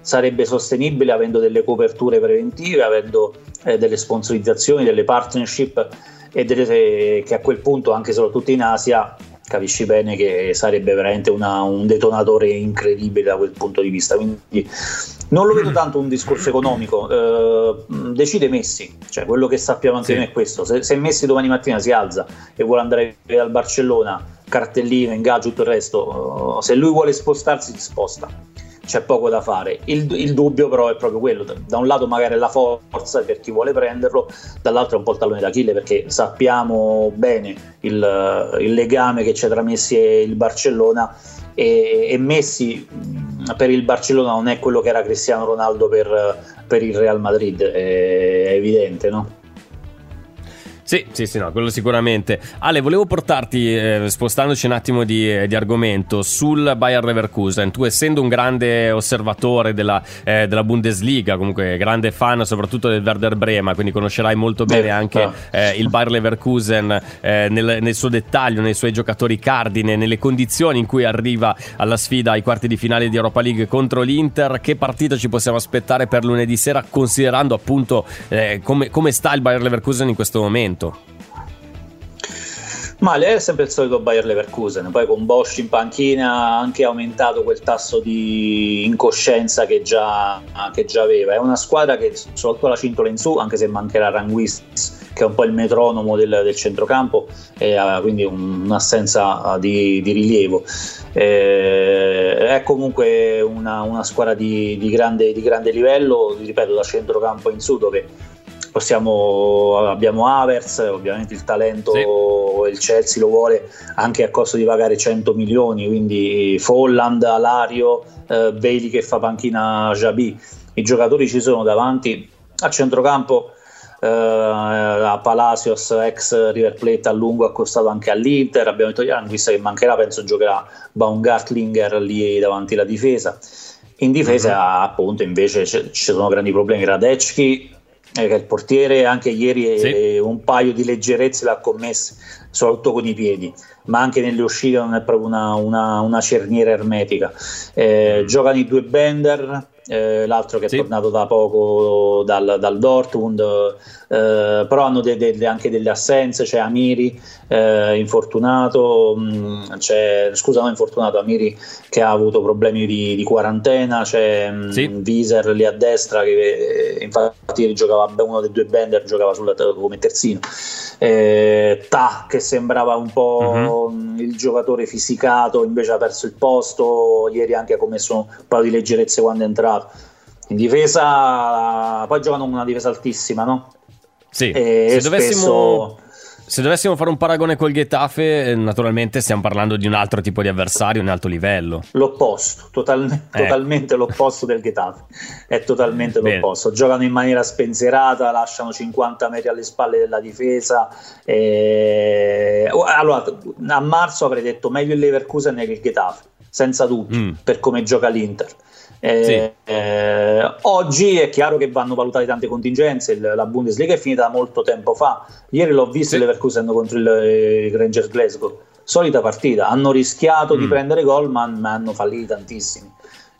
sarebbe sostenibile avendo delle coperture preventive, avendo eh, delle sponsorizzazioni, delle partnership e delle, che a quel punto, anche soprattutto in Asia, capisci bene che sarebbe veramente una, un detonatore incredibile da quel punto di vista. Quindi non lo vedo tanto un discorso economico, eh, decide Messi, cioè quello che sappiamo anche sì. noi è questo, se, se, Messi domani mattina si alza e vuole andare al Barcellona, cartellino, ingaggio, tutto il resto, uh, se lui vuole spostarsi si sposta c'è poco da fare. Il, il, dubbio però è proprio quello, da un lato magari la forza per chi vuole prenderlo, dall'altro un po' il tallone d'Achille perché sappiamo bene il, il legame che c'è tra Messi e il Barcellona e, e Messi per il Barcellona non è quello che era Cristiano Ronaldo per, per il Real Madrid, è evidente, no? Sì, sì, sì, no, quello sicuramente. Ale, volevo portarti, eh, spostandoci un attimo di, eh, di, argomento, sul Bayer Leverkusen. Tu, essendo un grande osservatore della, eh, della, Bundesliga, comunque grande fan soprattutto del Werder Brema, quindi conoscerai molto bene anche eh, il Bayer Leverkusen eh, nel, nel, suo dettaglio, nei suoi giocatori cardine, nelle condizioni in cui arriva alla sfida ai quarti di finale di Europa League contro l'Inter. Che partita ci possiamo aspettare per lunedì sera, considerando appunto come, come sta il Bayer Leverkusen in questo momento? Ma lei è sempre il solito Bayer Leverkusen, poi con Bosch in panchina ha anche aumentato quel tasso di incoscienza che già, che già aveva. È una squadra che soprattutto la cintola in su, anche se mancherà Ranguis, che è un po' il metronomo del, del centrocampo, e ha quindi un, un'assenza di, di rilievo. Eh, è comunque una, una squadra di, di, grande, di grande livello, ripeto, da centrocampo in su dove possiamo, abbiamo Avers, ovviamente il talento sì. il Chelsea lo vuole anche a costo di pagare 100 milioni, quindi Folland, Alario, eh, Bailey che fa panchina Jabi, i giocatori ci sono davanti a centrocampo. Uh, a Palacios ex River Plate a lungo accostato anche all'Inter abbiamo detto Janguis che mancherà penso giocherà Baumgartlinger lì davanti alla difesa in difesa mm-hmm. appunto invece ci sono grandi problemi Radecki eh, il portiere anche ieri sì. eh, un paio di leggerezze l'ha commesse, soprattutto con i piedi, ma anche nelle uscite non è proprio una, una, una cerniera ermetica. Eh, mm. giocano i due Bender, eh, l'altro che sì. è tornato da poco dal, dal Dortmund, eh, però hanno de, de, anche delle assenze, c'è Amiri eh, infortunato, mh, mm, c'è, scusa non infortunato, Amiri che ha avuto problemi di, di quarantena, c'è mh, mm, sì. Viser lì a destra che eh, infatti giocava uno dei due bender, giocava sulla, come terzino. Eh, Ta che sembrava un po' uh-huh. il giocatore fisicato invece ha perso il posto ieri anche ha commesso un paio di leggerezze quando è entrato in difesa poi giocano una difesa altissima no? Sì, e se dovessimo... Se dovessimo fare un paragone col Getafe, eh, naturalmente stiamo parlando di un altro tipo di avversario, un alto livello. L'opposto, eh. totalmente l'opposto del Getafe. È totalmente l'opposto. Giocano in maniera spensierata, lasciano 50 metri alle spalle della difesa. E... Allora, a marzo avrei detto meglio il Leverkusen che il Getafe, senza dubbio, mm. per come gioca l'Inter. Eh, sì. eh, oggi è chiaro che vanno valutate tante contingenze, il, la Bundesliga è finita molto tempo fa, ieri l'ho visto sì. Leverkusen contro il, il Rangers Glasgow, solita partita, hanno rischiato mm. di prendere gol ma, ma hanno fallito tantissimi.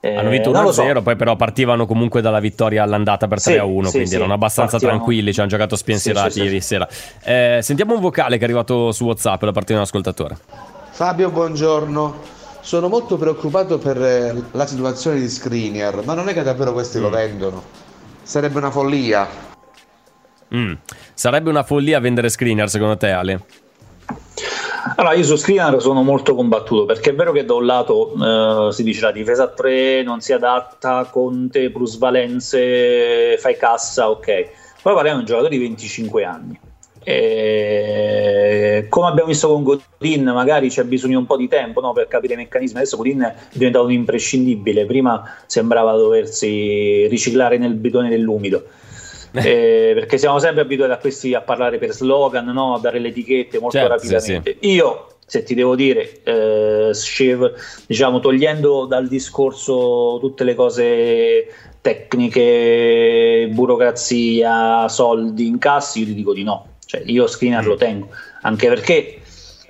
Eh, hanno vinto 1-0, so. poi però partivano comunque dalla vittoria all'andata per 3-1, sì, quindi sì, erano abbastanza partivano. tranquilli, ci hanno giocato spensierati ieri sera. Eh, sentiamo un vocale che è arrivato su WhatsApp da parte di un ascoltatore. Fabio, buongiorno. Sono molto preoccupato per eh, la situazione di Screener, ma non è che davvero questi mm. lo vendono. Sarebbe una follia. Mm. Sarebbe una follia vendere Screener secondo te Ale? Allora, io su Screener sono molto combattuto perché è vero che da un lato eh, si dice la difesa a 3 non si adatta, Conte, plusvalenze, fai cassa, ok. Poi parliamo di un giocatore di 25 anni e come abbiamo visto con Godin, magari c'è bisogno un po' di tempo no, per capire i meccanismi. Adesso Godin è diventato un imprescindibile. Prima sembrava doversi riciclare nel bidone dell'umido. Eh, perché siamo sempre abituati a questi a parlare per slogan, no? a dare le etichette molto certo, rapidamente. Sì. Io, se ti devo dire, eh, Shev, diciamo, togliendo dal discorso tutte le cose tecniche, burocrazia, soldi, incassi, io ti dico di no cioè, io screener lo mm. tengo, anche perché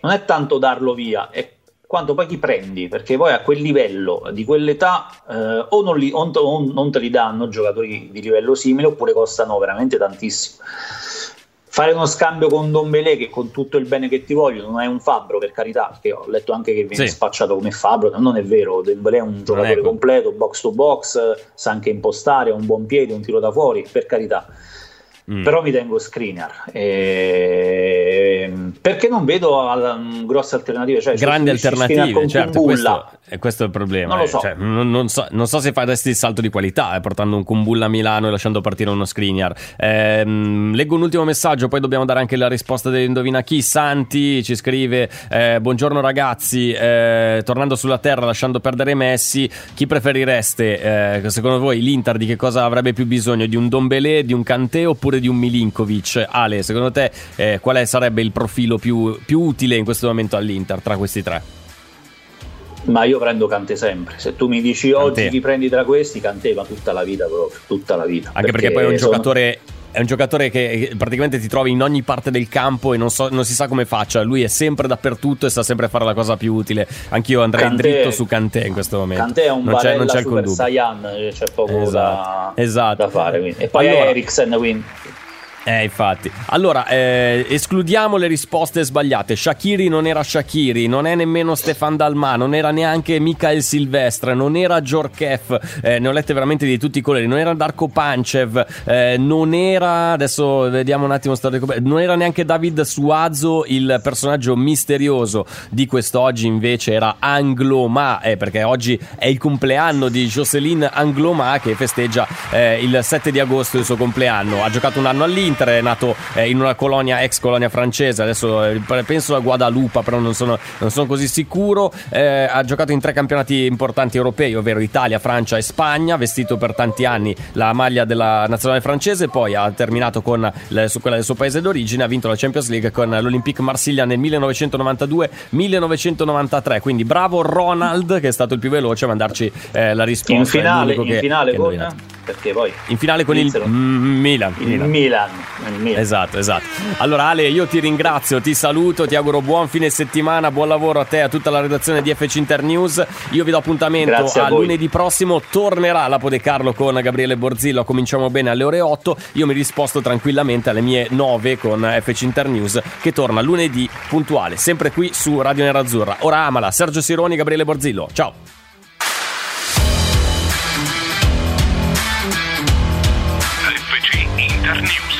non è tanto darlo via, è quanto poi ti prendi, perché poi a quel livello, di quell'età, eh, o, non li, o, o non te li danno giocatori di livello simile, oppure costano veramente tantissimo. Fare uno scambio con Don Belé, che con tutto il bene che ti voglio, non è un fabbro per carità, perché ho letto anche che viene sì. spacciato come fabbro, non è vero, Don Belé è un giocatore completo, box to box, sa anche impostare, ha un buon piede, un tiro da fuori, per carità Mm. Però mi tengo screener e... perché non vedo al, grosse alternative. Cioè, Grandi alternative, certo. Questo, questo, è il problema. Non, eh. so. Cioè, non, non, so, non, so. se faresti il salto di qualità eh, portando un Kumbulla a Milano e lasciando partire uno screener. Eh, leggo un ultimo messaggio, poi dobbiamo dare anche la risposta dell'indovina chi. Santi ci scrive: eh, Buongiorno ragazzi, eh, tornando sulla terra, lasciando perdere Messi, chi preferireste? Secondo voi l'Inter di che cosa avrebbe più bisogno? Di un Dombelé, di un Cantè oppure di un Milinkovic. Ale, secondo te eh, quale sarebbe il profilo più, più utile in questo momento all'Inter tra questi tre? Ma io prendo Cante sempre. Se tu mi dici oggi chi prendi tra questi, Cante va tutta la vita proprio, tutta la vita. Anche perché, perché poi è un sono... giocatore è un giocatore che praticamente ti trovi in ogni parte del campo e non, so, non, si sa come faccia. Lui è sempre dappertutto e sa sempre fare la cosa più utile. Anch'io andrei Kanté, dritto su Kanté in questo momento. Kanté è un non c'è, non c'è Super Saiyan, c'è poco esatto, da, esatto. da, fare. Quindi. E poi allora, Eriksen, quindi eh, infatti. Allora, eh, escludiamo le risposte sbagliate. Shakiri non era Shakiri, non è nemmeno Stefan Dalma, non era neanche Mikhail Silvestre, non era Jorkev, eh, ne ho lette veramente di tutti i colori, non era Darko Panchev, eh, non era, adesso vediamo un attimo, non era neanche David Suazo, il personaggio misterioso di quest'oggi invece era Angloma, eh, perché oggi è il compleanno di Jocelyn Angloma che festeggia eh, il 7 di agosto il suo compleanno. Ha giocato un anno all'Inter l'Inter, è nato eh, in una colonia, ex colonia francese, adesso eh, penso a Guadalupe, però non sono, non sono così sicuro. Eh, ha giocato in tre campionati importanti europei, ovvero Italia, Francia e Spagna, vestito per tanti anni la maglia della nazionale francese, poi ha terminato con le, su quella del suo paese d'origine, ha vinto la Champions League con l'Olympique Marsiglia nel 1992-1993. Quindi bravo Ronald, che è stato il più veloce a mandarci eh, la risposta. In finale, in finale con perché poi in finale con il Milan. Il Milan. Milan. Esatto, esatto. Allora Ale, io ti ringrazio, ti saluto, ti auguro buon fine settimana, buon lavoro a te e a tutta la redazione di FC Internews. Io vi do appuntamento a, a lunedì prossimo, tornerà la De Carlo con Gabriele Borzillo, cominciamo bene alle ore 8, io mi risposto tranquillamente alle mie 9 con FC Internews che torna lunedì puntuale, sempre qui su Radio Nerazzurra. Ora amala, Sergio Sironi, Gabriele Borzillo. Ciao. FC Internews.